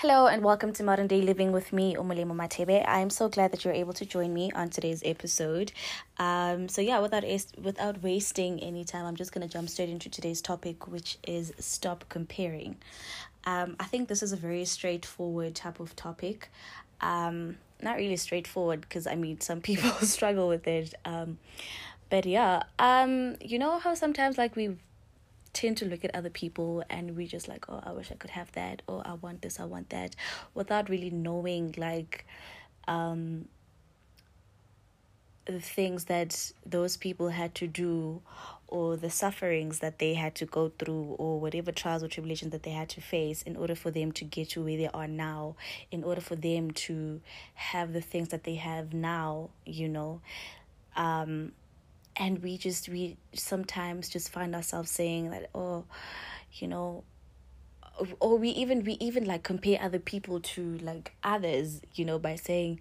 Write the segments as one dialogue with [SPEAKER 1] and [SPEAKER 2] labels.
[SPEAKER 1] Hello and welcome to Modern Day Living with me, Umulemo Matebe. I am so glad that you're able to join me on today's episode. Um, so yeah, without without wasting any time, I'm just gonna jump straight into today's topic, which is stop comparing. Um, I think this is a very straightforward type of topic. Um, not really straightforward because I mean some people struggle with it. Um, but yeah, um, you know how sometimes like we tend to look at other people and we just like oh i wish i could have that or i want this i want that without really knowing like um the things that those people had to do or the sufferings that they had to go through or whatever trials or tribulations that they had to face in order for them to get to where they are now in order for them to have the things that they have now you know? Um and we just we sometimes just find ourselves saying that oh you know or we even we even like compare other people to like others you know by saying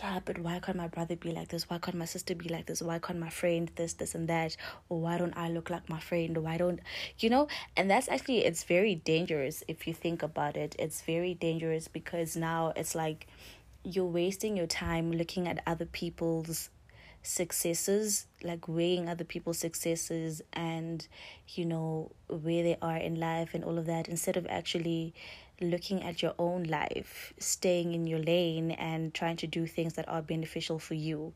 [SPEAKER 1] yeah but why can't my brother be like this? Why can't my sister be like this? Why can't my friend this this and that? Or why don't i look like my friend? Why don't you know? And that's actually it's very dangerous if you think about it. It's very dangerous because now it's like you're wasting your time looking at other people's successes, like weighing other people's successes and, you know, where they are in life and all of that, instead of actually looking at your own life, staying in your lane and trying to do things that are beneficial for you,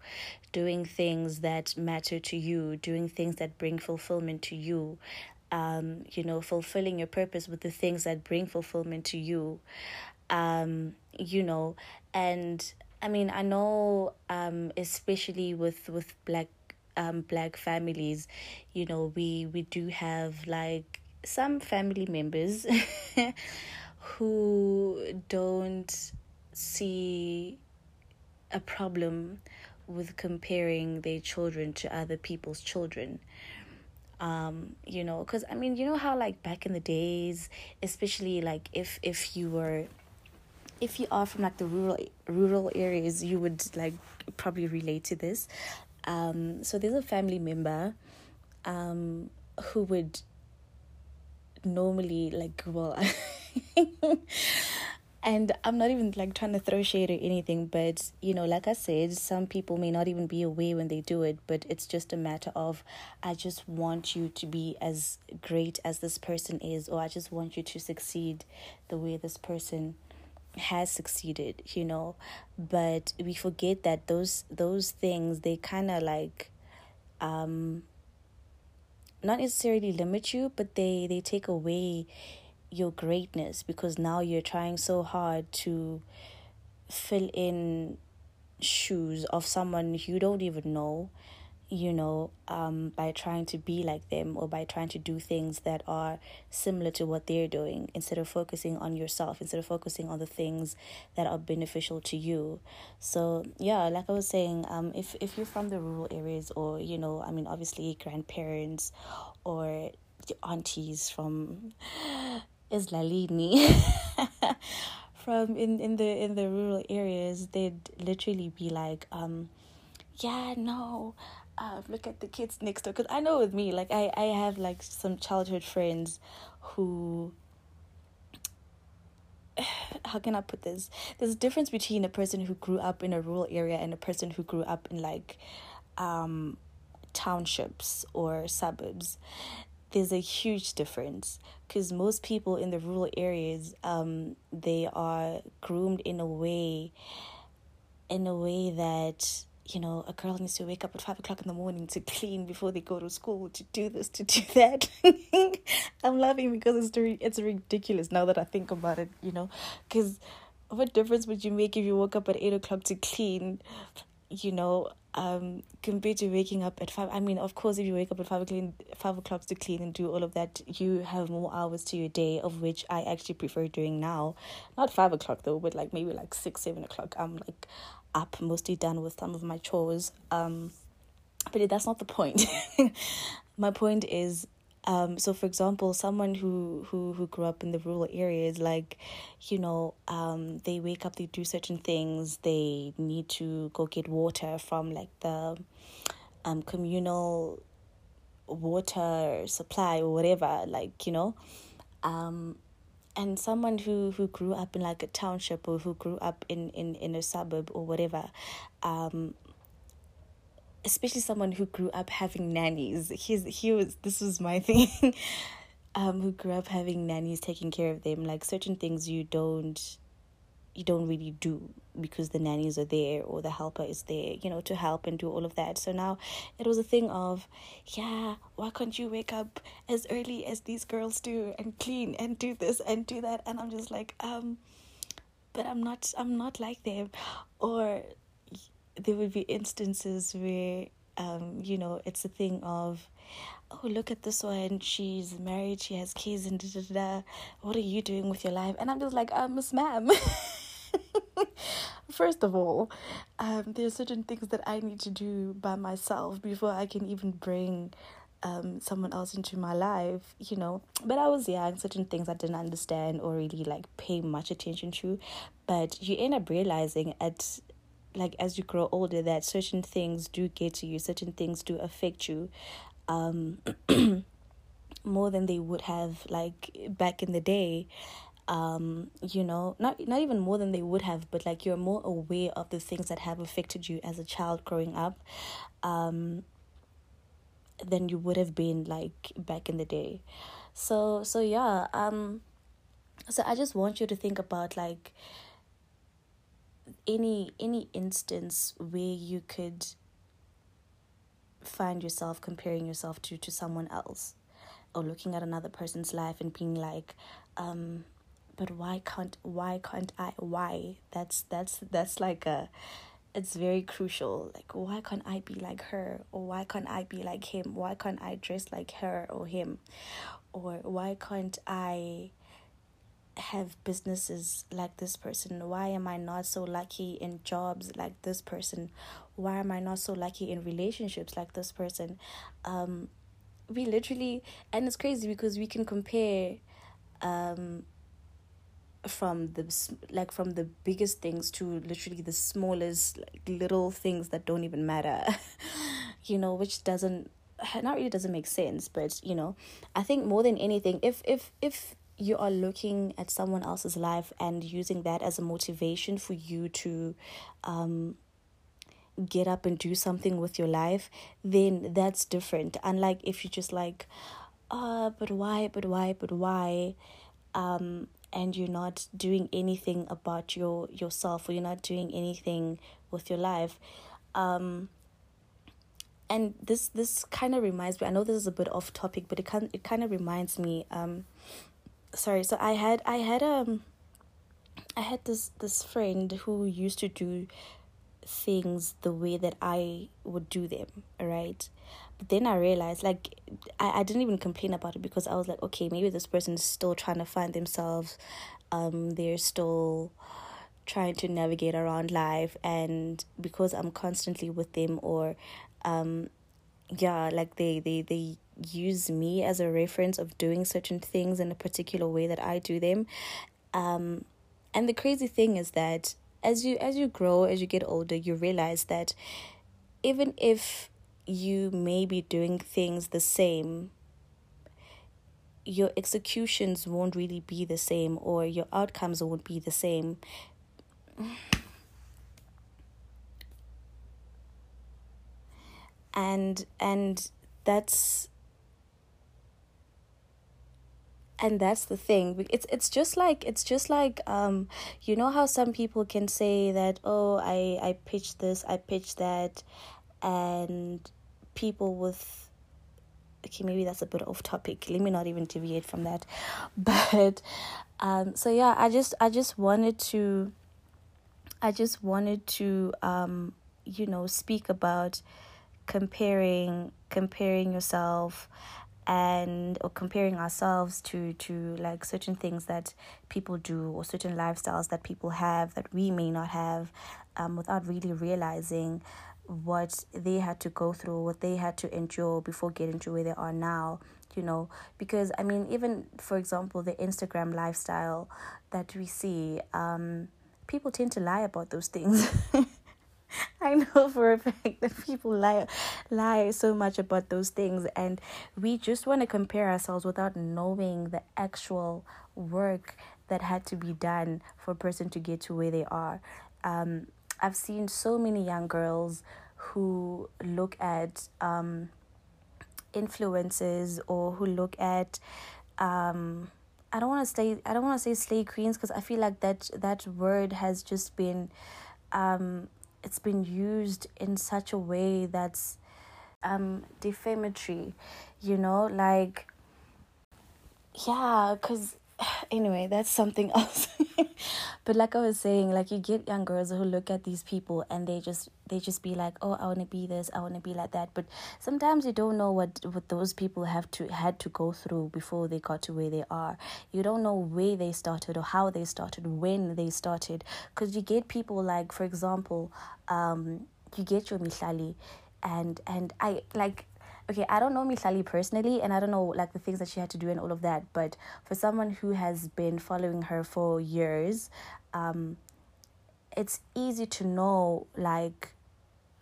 [SPEAKER 1] doing things that matter to you, doing things that bring fulfillment to you, um, you know, fulfilling your purpose with the things that bring fulfillment to you, um, you know, and I mean, I know, um, especially with with black um black families, you know, we we do have like some family members who don't see a problem with comparing their children to other people's children. Um you know because i mean you know how like back in the days especially like if if you were if you are from like the rural rural areas, you would like probably relate to this. Um, so there's a family member um, who would normally like well and i'm not even like trying to throw shade or anything but you know like i said some people may not even be aware when they do it but it's just a matter of i just want you to be as great as this person is or i just want you to succeed the way this person has succeeded you know? But we forget that those those things they kind of like um not necessarily limit you but they they take away your greatness because now you're trying so hard to fill in shoes of someone you don't even know you know, um, by trying to be like them or by trying to do things that are similar to what they're doing instead of focusing on yourself, instead of focusing on the things that are beneficial to you. So yeah, like I was saying, um, if if you're from the rural areas or you know, I mean, obviously grandparents or aunties from Islalini. from in, in the in the rural areas they'd literally be like um yeah no uh, look at the kids next door. Because i know with me like i i have like some childhood friends who how can i put this? There's a difference between a person who grew up in a rural area and a person who grew up in like um townships or suburbs. There's a huge difference because most people in the rural areas um they are groomed in a way in a way that you know, a girl needs to wake up at five o'clock in the morning to clean before they go to school, to do this, to do that. I'm laughing because it's it's ridiculous now that I think about it, you know, because what difference would you make if you woke up at eight o'clock to clean, you know, um, compared to waking up at five? I mean, of course, if you wake up at five o'clock, five o'clock to clean and do all of that, you have more hours to your day, of which I actually prefer doing now. Not five o'clock though, but like maybe like six, seven o'clock. I'm like up, mostly done with some of my chores. Um, but that's not the point. my point is um, so for example someone who who who grew up in the rural areas like you know um, they wake up they do certain things they need to go get water from like the um, communal water supply or whatever like you know um, and someone who who grew up in like a township or who grew up in in in a suburb or whatever um especially someone who grew up having nannies. He's he was this was my thing. Um who grew up having nannies taking care of them like certain things you don't you don't really do because the nannies are there or the helper is there, you know, to help and do all of that. So now it was a thing of, yeah, why can't you wake up as early as these girls do and clean and do this and do that? And I'm just like, um, but I'm not, I'm not like them. Or there would be instances where, um, you know, it's a thing of, oh look at this one she's married she has kids and da da da what are you doing with your life and i'm just like um miss ma'am First of all, um, there are certain things that I need to do by myself before I can even bring um, someone else into my life, you know. But I was young, certain things I didn't understand or really like pay much attention to. But you end up realizing at like as you grow older that certain things do get to you, certain things do affect you. Um more than they would have like back in the day um you know not not even more than they would have but like you're more aware of the things that have affected you as a child growing up um than you would have been like back in the day. So so yeah um so i just want you to think about like any any instance where you could find yourself comparing yourself to to someone else or looking at another person's life and being like um but why can't why can't I why? That's that's that's like a it's very crucial. Like why can't I be like her? Or why can't I be like him? Why can't I dress like her or him? Or why can't I have businesses like this person? Why am I not so lucky in jobs like this person? Why am I not so lucky in relationships like this person? Um we literally and it's crazy because we can compare um from the like from the biggest things to literally the smallest like little things that don't even matter. You know which doesn't not really doesn't make sense but you know i think more than anything if if if you are looking at someone else's life and using that as a motivation for you to um get up and do something with your life then that's different. Unlike if you just like uh but why but why but why? Um and you're not doing anything about your yourself or you're not doing anything with your life um and this this kind of reminds me i know this is a bit off topic but it kind it kind of reminds me um sorry so i had i had um i had this this friend who used to do things the way that i would do them right but then I realized, like, I, I didn't even complain about it because I was like, okay, maybe this person is still trying to find themselves. Um, they're still trying to navigate around life, and because I'm constantly with them, or, um, yeah, like they they they use me as a reference of doing certain things in a particular way that I do them. Um, and the crazy thing is that as you as you grow, as you get older, you realize that even if you may be doing things the same, your executions won't really be the same or your outcomes won't be the same. And and that's and that's the thing it's it's just like it's just like um you know how some people can say that oh i i pitched this i pitched that and people with okay maybe that's a bit off topic. Let me not even deviate from that. But um so yeah i just i just wanted to i just wanted to um you know speak about comparing comparing yourself and or comparing ourselves to to like certain things that people do or certain lifestyles that people have that we may not have um without really realizing what they had to go through, what they had to endure before getting to where they are now, you know. Because, I mean, even for example, the Instagram lifestyle that we see, um, people tend to lie about those things. I know for a fact that people lie lie so much about those things and we just want to compare ourselves without knowing the actual work that had to be done for a person to get to where they are. Um, I've seen so many young girls who look at um, influences or who look at um, I don't want to say I don't want to say slay queens because I feel like that that word has just been um, it's been used in such a way that's um, defamatory, you know, like yeah, because anyway, that's something else. but like I was saying, like you get young girls who look at these people and they just they just be like, oh, I want to be this, I want to be like that. But sometimes you don't know what what those people have to had to go through before they got to where they are. You don't know where they started or how they started, when they started, because you get people like, for example, um, you get your Mihlali, and and I like okay, I don't know Mihlali personally, and I don't know like the things that she had to do and all of that. But for someone who has been following her for years, um, it's easy to know like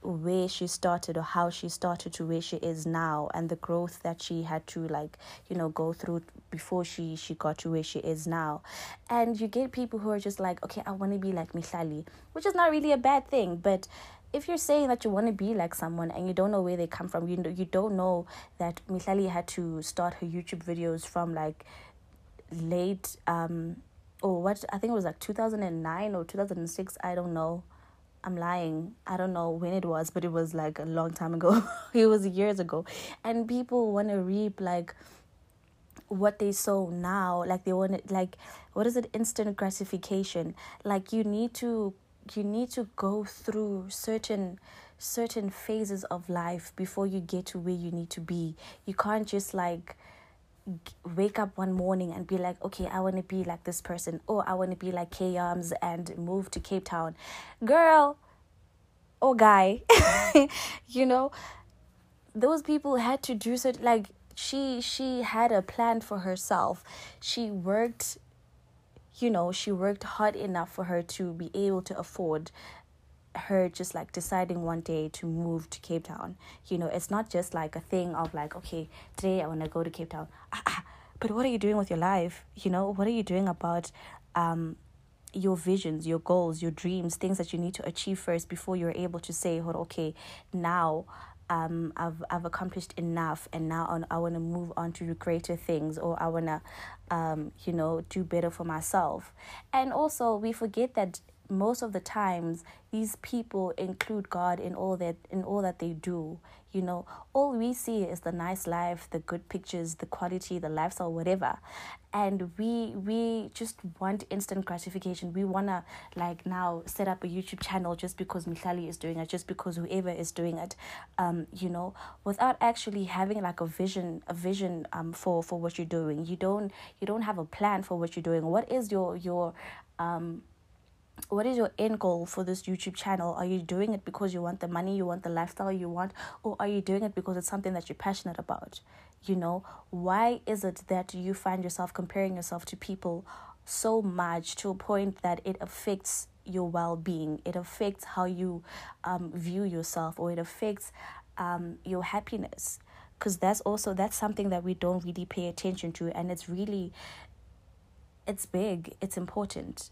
[SPEAKER 1] where she started or how she started to where she is now and the growth that she had to like you know go through before she she got to where she is now and you get people who are just like okay i want to be like mihlali which is not really a bad thing but if you're saying that you want to be like someone and you don't know where they come from, you know, you don't know that Mihlali had to start her YouTube videos from like late um or what I think it was like 2009 or 2006, I don't know. I'm lying. I don't know when it was, but it was like a long time ago. it was years ago. And people want to reap like what they sow now like they want it like what is it instant gratification like you need to you need to go through certain certain phases of life before you get to where you need to be. You can't just like wake up one morning and be like, okay, I want to be like this person, or I want to be like Kay Yarms and move to Cape Town. Girl or guy, you know, those people had to do so like she she had a plan for herself. She worked you know, she worked hard enough for her to be able to afford her just like deciding one day to move to Cape Town. You know, it's not just like a thing of like, okay, today I want to go to Cape Town. Ah, ah, but what are you doing with your life? You know, what are you doing about um your visions, your goals, your dreams, things that you need to achieve first before you're able to say, okay, now um, I've I've accomplished enough, and now I want to move on to greater things, or I want to, um, you know, do better for myself. And also, we forget that most of the times these people include God in all that in all that they do. You know, all we see is the nice life, the good pictures, the quality, the lifestyle, whatever. And we we just want instant gratification. We wanna like now set up a YouTube channel just because Mihlali is doing it, just because whoever is doing it, um, you know, without actually having like a vision, a vision um for for what you're doing. You don't you don't have a plan for what you're doing. What is your your um what is your end goal for this YouTube channel? Are you doing it because you want the money, you want the lifestyle you want, or are you doing it because it's something that you're passionate about? You know, why is it that you find yourself comparing yourself to people so much to a point that it affects your well being? It affects how you um, view yourself, or it affects um, your happiness. Because that's also that's something that we don't really pay attention to, and it's really it's big, it's important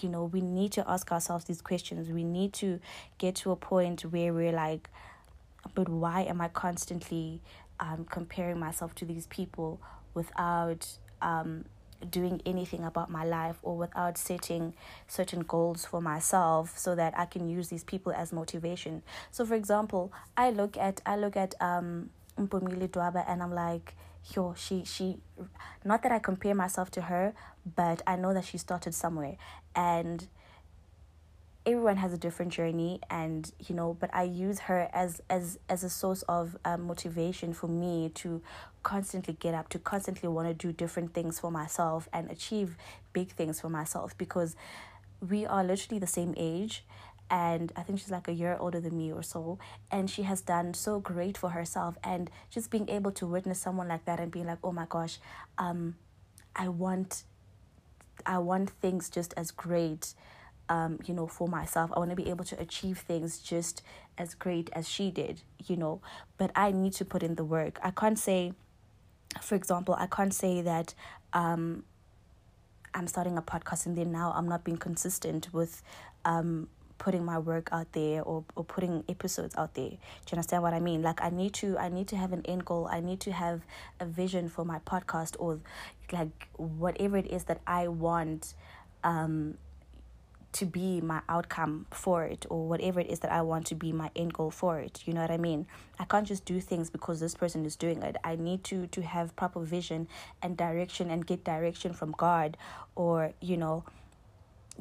[SPEAKER 1] you know we need to ask ourselves these questions we need to get to a point where we're like but why am i constantly um, comparing myself to these people without um, doing anything about my life or without setting certain goals for myself so that I can use these people as motivation. So for example, I look at I look at um Mpumile Dwaba and I'm like, yo, she she not that I compare myself to her, but I know that she started somewhere. And everyone has a different journey and you know but i use her as as as a source of um, motivation for me to constantly get up to constantly want to do different things for myself and achieve big things for myself because we are literally the same age and I think she's like a year older than me or so. And she has done so great for herself. And just being able to witness someone like that and being like, oh my gosh, um, I want, I want things just as great um, you know, for myself. I want to be able to achieve things just as great as she did, you know. But I need to put in the work. I can't say, for example, I can't say that um, I'm starting a podcast and then now I'm not being consistent with um, putting my work out there or, or putting episodes out there. Do you understand what I mean? Like I need to I need to have an end goal. I need to have a vision for my podcast or like whatever it is that I want um to be my outcome for it or whatever it is that I want to be my end goal for it. You know what I mean? I can't just do things because this person is doing it. I need to to have proper vision and direction and get direction from God or, you know,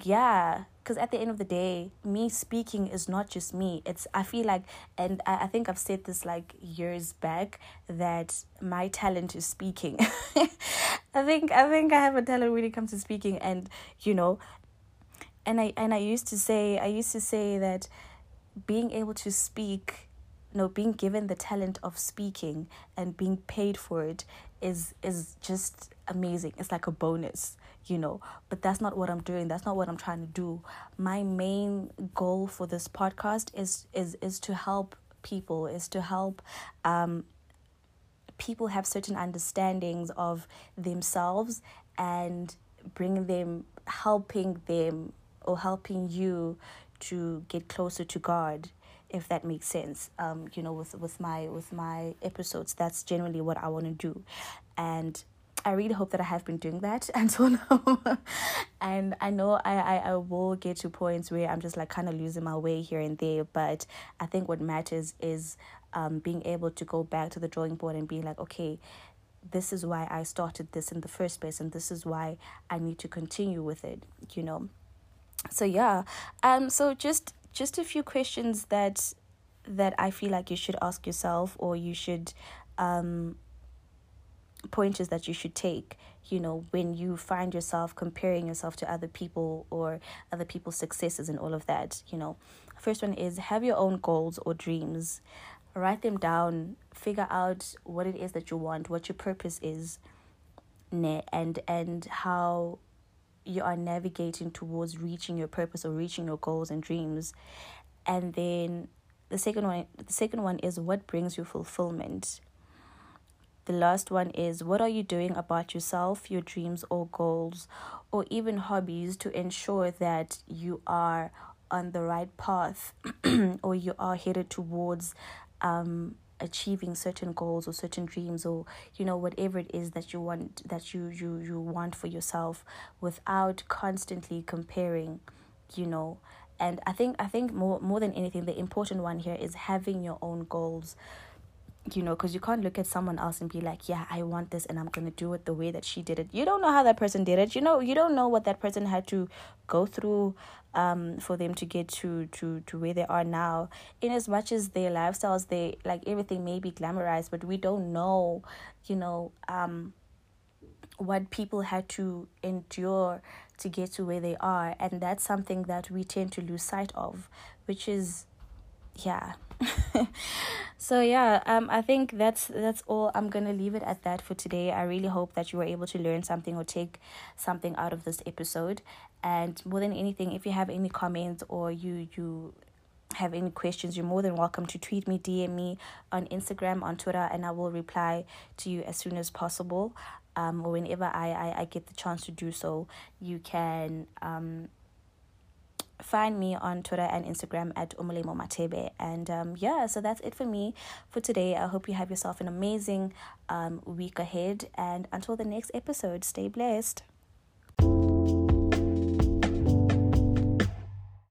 [SPEAKER 1] yeah because at the end of the day me speaking is not just me. It's i feel like and I, I think i've said this like years back that my talent is speaking. I think i think i have a talent when it comes to speaking and you know and I and I used to say I used to say that being able to speak no being given the talent of speaking and being paid for it is is just amazing. It's like a bonus you know but that's not what i'm doing. That's not what i'm trying to do. My main goal for this podcast is is is to help people is to help um people have certain understandings of themselves and bring them helping them or helping you to get closer to God if that makes sense. Um you know with with my with my episodes that's generally what I want to do. And I really hope that I have been doing that until now. and I know I, I, I will get to points where I'm just like kind of losing my way here and there. But I think what matters is um, being able to go back to the drawing board and being like, okay, this is why I started this in the first place. And this is why I need to continue with it, you know so yeah um so just just a few questions that that i feel like you should ask yourself or you should um pointers that you should take you know when you find yourself comparing yourself to other people or other people's successes and all of that you know. First one is have your own goals or dreams. Write them down. Figure out what it is that you want what your purpose is and and how you are navigating towards reaching your purpose or reaching your goals and dreams. And then the second one the second one is what brings you fulfillment the last one is what are you doing about yourself your dreams or goals or even hobbies to ensure that you are on the right path or you are headed towards um achieving certain goals or certain dreams or you know whatever it is that you want that you you you want for yourself without constantly comparing you know? And i think i think more more than anything the important one here is having your own goals you know because you can't look at someone else and be like yeah i want this and i'm going to do it the way that she did it. You don't know how that person did it. You know you don't know what that person had to go through um for them to get to to to where they are now. In as much as their lifestyles they like everything may be glamorized but we don't know you know um what people had to endure to get to where they are. And that's something that we tend to lose sight of which is yeah. So yeah um i think that's that's all i'm gonna leave it at that for today. I really hope that you were able to learn something or take something out of this episode. And more than anything if you have any comments or you you have any questions you're more than welcome to tweet me dm me on instagram on twitter and i will reply to you as soon as possible. Um or whenever i i, I get the chance to do so you can um find me on Twitter and Instagram at Umulemo Matebe. And um, yeah, so that's it for me for today. I hope you have yourself an amazing um, week ahead. And until the next episode, stay blessed.